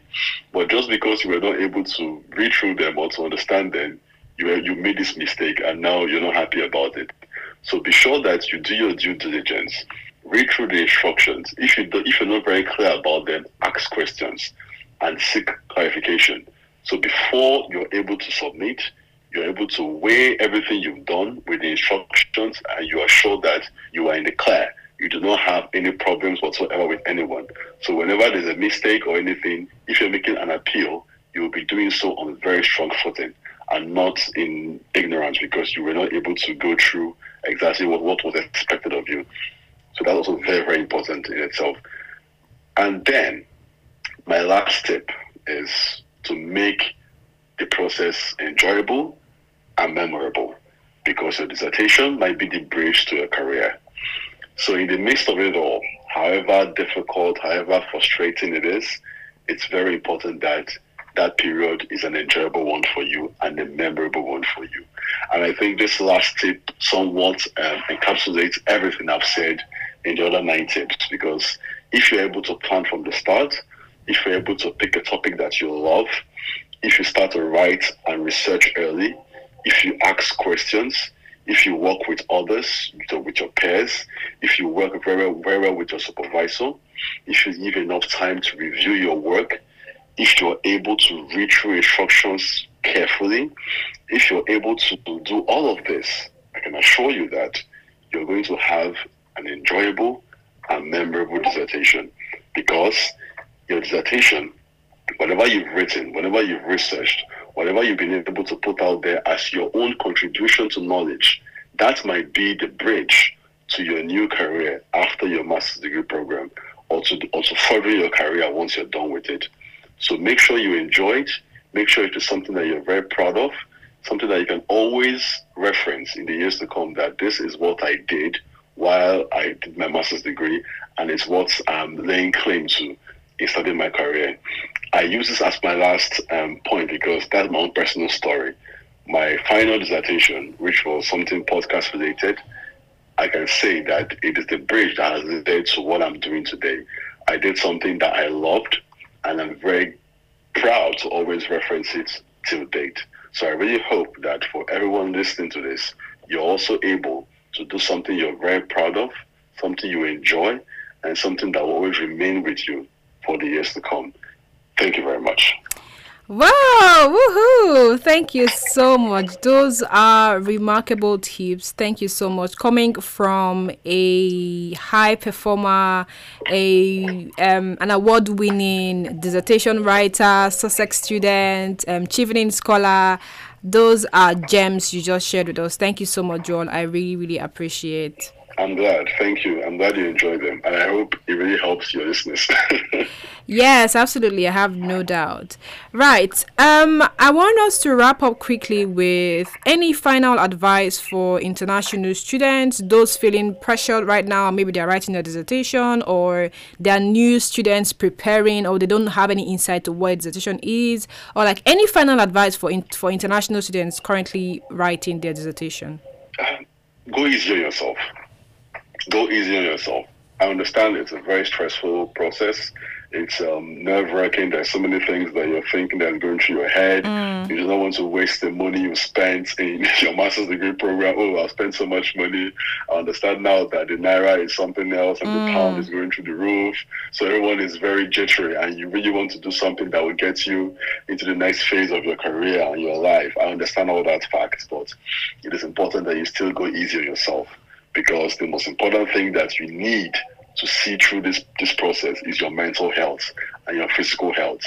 But just because you were not able to read through them or to understand them, you, were, you made this mistake and now you're not happy about it. So be sure that you do your due diligence. Read through the instructions. If, you do, if you're not very clear about them, ask questions and seek clarification. So before you're able to submit, you're able to weigh everything you've done with the instructions and you are sure that you are in the clear. You do not have any problems whatsoever with anyone. So whenever there's a mistake or anything, if you're making an appeal, you will be doing so on a very strong footing and not in ignorance because you were not able to go through exactly what, what was expected of you. So that's also very, very important in itself. And then my last tip is to make the process enjoyable and memorable because your dissertation might be the bridge to a career. So, in the midst of it all, however difficult, however frustrating it is, it's very important that that period is an enjoyable one for you and a memorable one for you. And I think this last tip somewhat um, encapsulates everything I've said in the other nine tips because if you're able to plan from the start, if you're able to pick a topic that you love, if you start to write and research early, if you ask questions, if you work with others, with your peers, if you work very, very well with your supervisor, if you give enough time to review your work, if you're able to read through instructions carefully, if you're able to do all of this, I can assure you that you're going to have an enjoyable and memorable dissertation because your dissertation, whatever you've written, whatever you've researched, whatever you've been able to put out there as your own contribution to knowledge, that might be the bridge to your new career after your master's degree program or to, or to further your career once you're done with it. So make sure you enjoy it. Make sure it is something that you're very proud of, something that you can always reference in the years to come that this is what I did while I did my master's degree and it's what I'm laying claim to in starting my career. I use this as my last um, point because that's my own personal story. My final dissertation, which was something podcast related, I can say that it is the bridge that has led to what I'm doing today. I did something that I loved, and I'm very proud to always reference it till date. So I really hope that for everyone listening to this, you're also able to do something you're very proud of, something you enjoy, and something that will always remain with you for the years to come. Thank you very much. Wow, woohoo! Thank you so much. Those are remarkable tips. Thank you so much. Coming from a high performer, a um, an award-winning dissertation writer, Sussex student, um, scholar. Those are gems you just shared with us. Thank you so much, Jewel. I really, really appreciate. I'm glad. Thank you. I'm glad you enjoyed them. And I hope it really helps your listeners. yes, absolutely. I have no doubt. Right. Um, I want us to wrap up quickly with any final advice for international students, those feeling pressured right now, maybe they're writing a dissertation or they're new students preparing or they don't have any insight to what dissertation is, or like any final advice for in- for international students currently writing their dissertation. Go easy on yourself go easy on yourself. I understand it's a very stressful process. It's um, nerve wracking. There's so many things that you're thinking that's going through your head. Mm. You do not want to waste the money you spent in your master's degree program. Oh, I've spent so much money. I understand now that the naira is something else and mm. the pound is going through the roof. So everyone is very jittery, and you really want to do something that will get you into the next phase of your career and your life. I understand all that facts, but it is important that you still go easy on yourself because the most important thing that you need to see through this this process is your mental health and your physical health.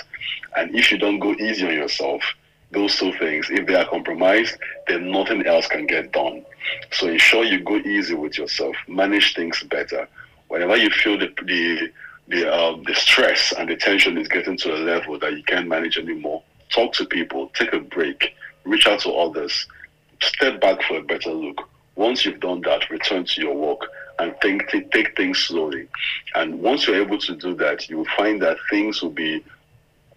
And if you don't go easy on yourself, those two things, if they are compromised, then nothing else can get done. So ensure you go easy with yourself, manage things better. Whenever you feel the the the, um, the stress and the tension is getting to a level that you can't manage anymore, talk to people, take a break, reach out to others, step back for a better look once you've done that, return to your work and think, take, take things slowly. And once you're able to do that, you will find that things will be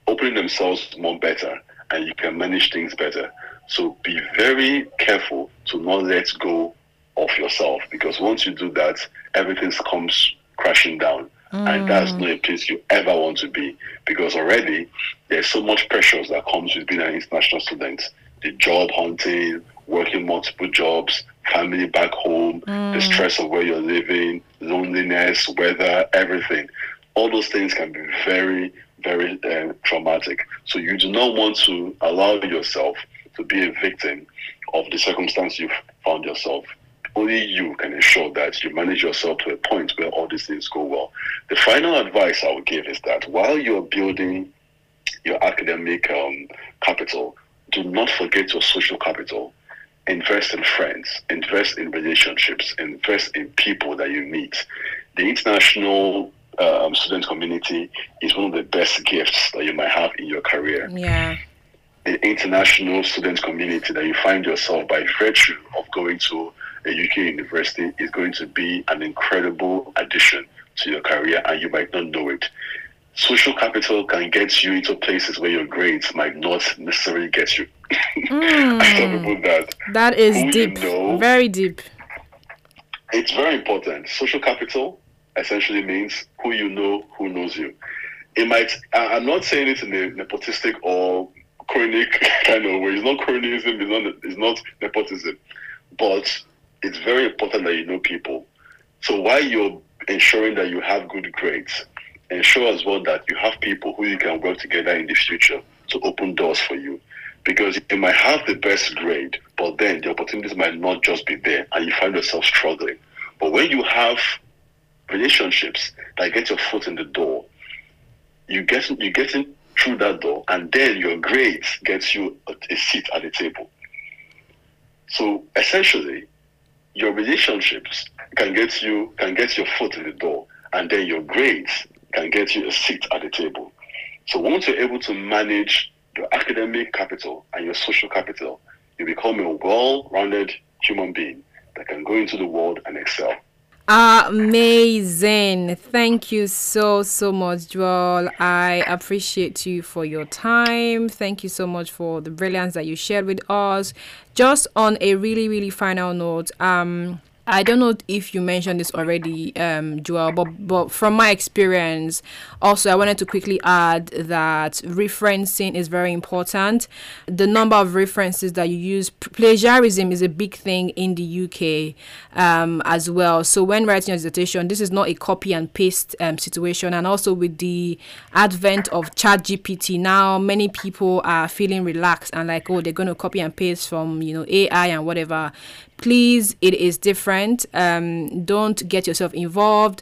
opening themselves more better and you can manage things better. So be very careful to not let go of yourself because once you do that, everything comes crashing down. Mm. And that's not a place you ever want to be because already there's so much pressures that comes with being an international student. The job hunting, working multiple jobs, family back home, mm. the stress of where you're living, loneliness, weather, everything. All those things can be very, very uh, traumatic. So you do not want to allow yourself to be a victim of the circumstance you've found yourself only you can ensure that you manage yourself to a point where all these things go well. The final advice I would give is that while you're building your academic um, capital, do not forget your social capital. Invest in friends, invest in relationships, invest in people that you meet. The international um, student community is one of the best gifts that you might have in your career. Yeah. The international student community that you find yourself by virtue of going to a UK university is going to be an incredible addition to your career, and you might not know it. Social capital can get you into places where your grades might not necessarily get you. Mm. I tell people that. That is deep. You know, very deep. It's very important. Social capital essentially means who you know, who knows you. It might. I'm not saying it in a nepotistic or chronic kind of way. It's not cronyism. It's not. It's not nepotism. But it's very important that you know people. So while you're ensuring that you have good grades, ensure as well that you have people who you can work together in the future to open doors for you. Because you might have the best grade, but then the opportunities might not just be there and you find yourself struggling. But when you have relationships that get your foot in the door, you get you get in through that door and then your grades gets you a, a seat at the table. So essentially, your relationships can get you can get your foot in the door, and then your grades can get you a seat at the table. So once you're able to manage your academic capital and your social capital, you become a well-rounded human being that can go into the world and excel. Amazing. Thank you so, so much, Jewel. I appreciate you for your time. Thank you so much for the brilliance that you shared with us. Just on a really, really final note, um, I don't know if you mentioned this already, um, Jewel, but, but from my experience, also I wanted to quickly add that referencing is very important. The number of references that you use, plagiarism is a big thing in the UK um, as well. So when writing your dissertation, this is not a copy and paste um, situation. And also with the advent of ChatGPT, now many people are feeling relaxed and like, oh, they're going to copy and paste from you know AI and whatever please it is different. Um, don't get yourself involved.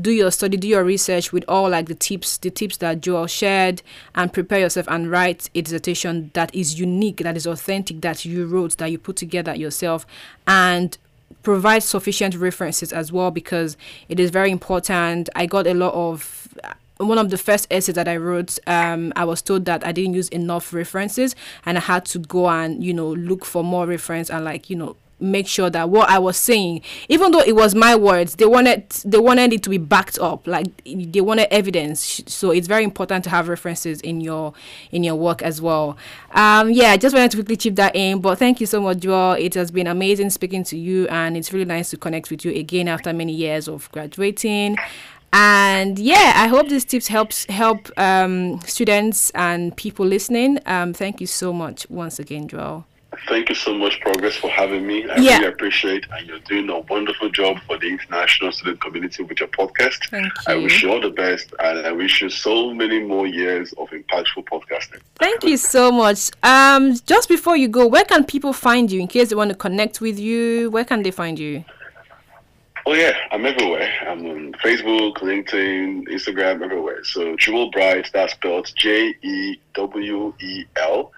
Do your study do your research with all like the tips the tips that Jewel shared and prepare yourself and write a dissertation that is unique that is authentic that you wrote that you put together yourself and provide sufficient references as well because it is very important. I got a lot of one of the first essays that I wrote, um, I was told that I didn't use enough references, and I had to go and you know look for more reference and like you know make sure that what I was saying, even though it was my words, they wanted they wanted it to be backed up. Like they wanted evidence. So it's very important to have references in your in your work as well. Um, yeah, I just wanted to quickly chip that in. But thank you so much, Jewel. It has been amazing speaking to you, and it's really nice to connect with you again after many years of graduating. And yeah, I hope these tips helps help um, students and people listening. Um, thank you so much once again, Jewel. Thank you so much, Progress, for having me. I yeah. really appreciate and you're doing a wonderful job for the international student community with your podcast. Thank you. I wish you all the best and I wish you so many more years of impactful podcasting. Thank you so much. Um, just before you go, where can people find you in case they want to connect with you? Where can they find you? Oh yeah, I'm everywhere. I'm on Facebook, LinkedIn, Instagram, everywhere. So Jewel Bright, that's spelled J E W E L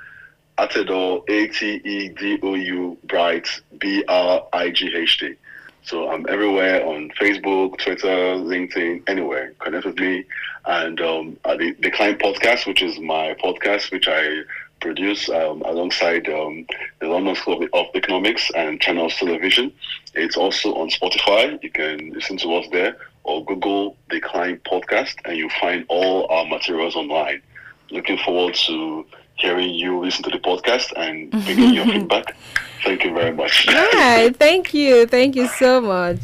Atedou, A T E D O U, Bright, B R I G H T. So I'm everywhere on Facebook, Twitter, LinkedIn, anywhere. Connect with me. And um, the Decline Podcast, which is my podcast, which I produce um, alongside um, the London School of Economics and Channels Television. It's also on Spotify. You can listen to us there or Google the Decline Podcast and you'll find all our materials online. looking forward to hearing you listen to the podcast and bringing your feedback. Thank you very much. Hi, Thank you. Thank you so much.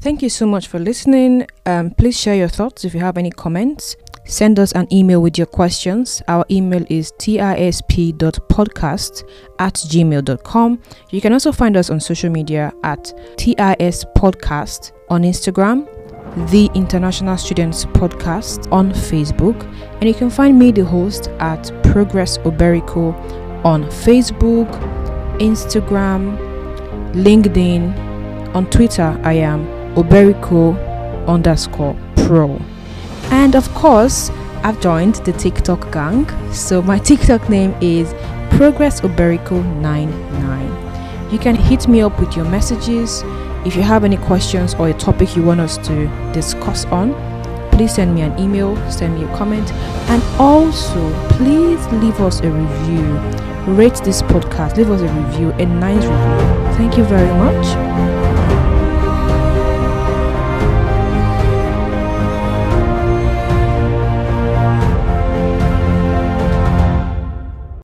Thank you so much for listening. Um, please share your thoughts if you have any comments. Send us an email with your questions. Our email is tisp.podcast at gmail.com. You can also find us on social media at TIS Podcast on Instagram, the International Students Podcast on Facebook, and you can find me, the host, at Progress Oberiko on Facebook, Instagram, LinkedIn. On Twitter, I am Oberiko underscore pro. And of course, I've joined the TikTok gang. So my TikTok name is Progress Oberiko 99. You can hit me up with your messages. If you have any questions or a topic you want us to discuss on, please send me an email, send me a comment, and also please leave us a review. Rate this podcast, leave us a review, a nice review. Thank you very much.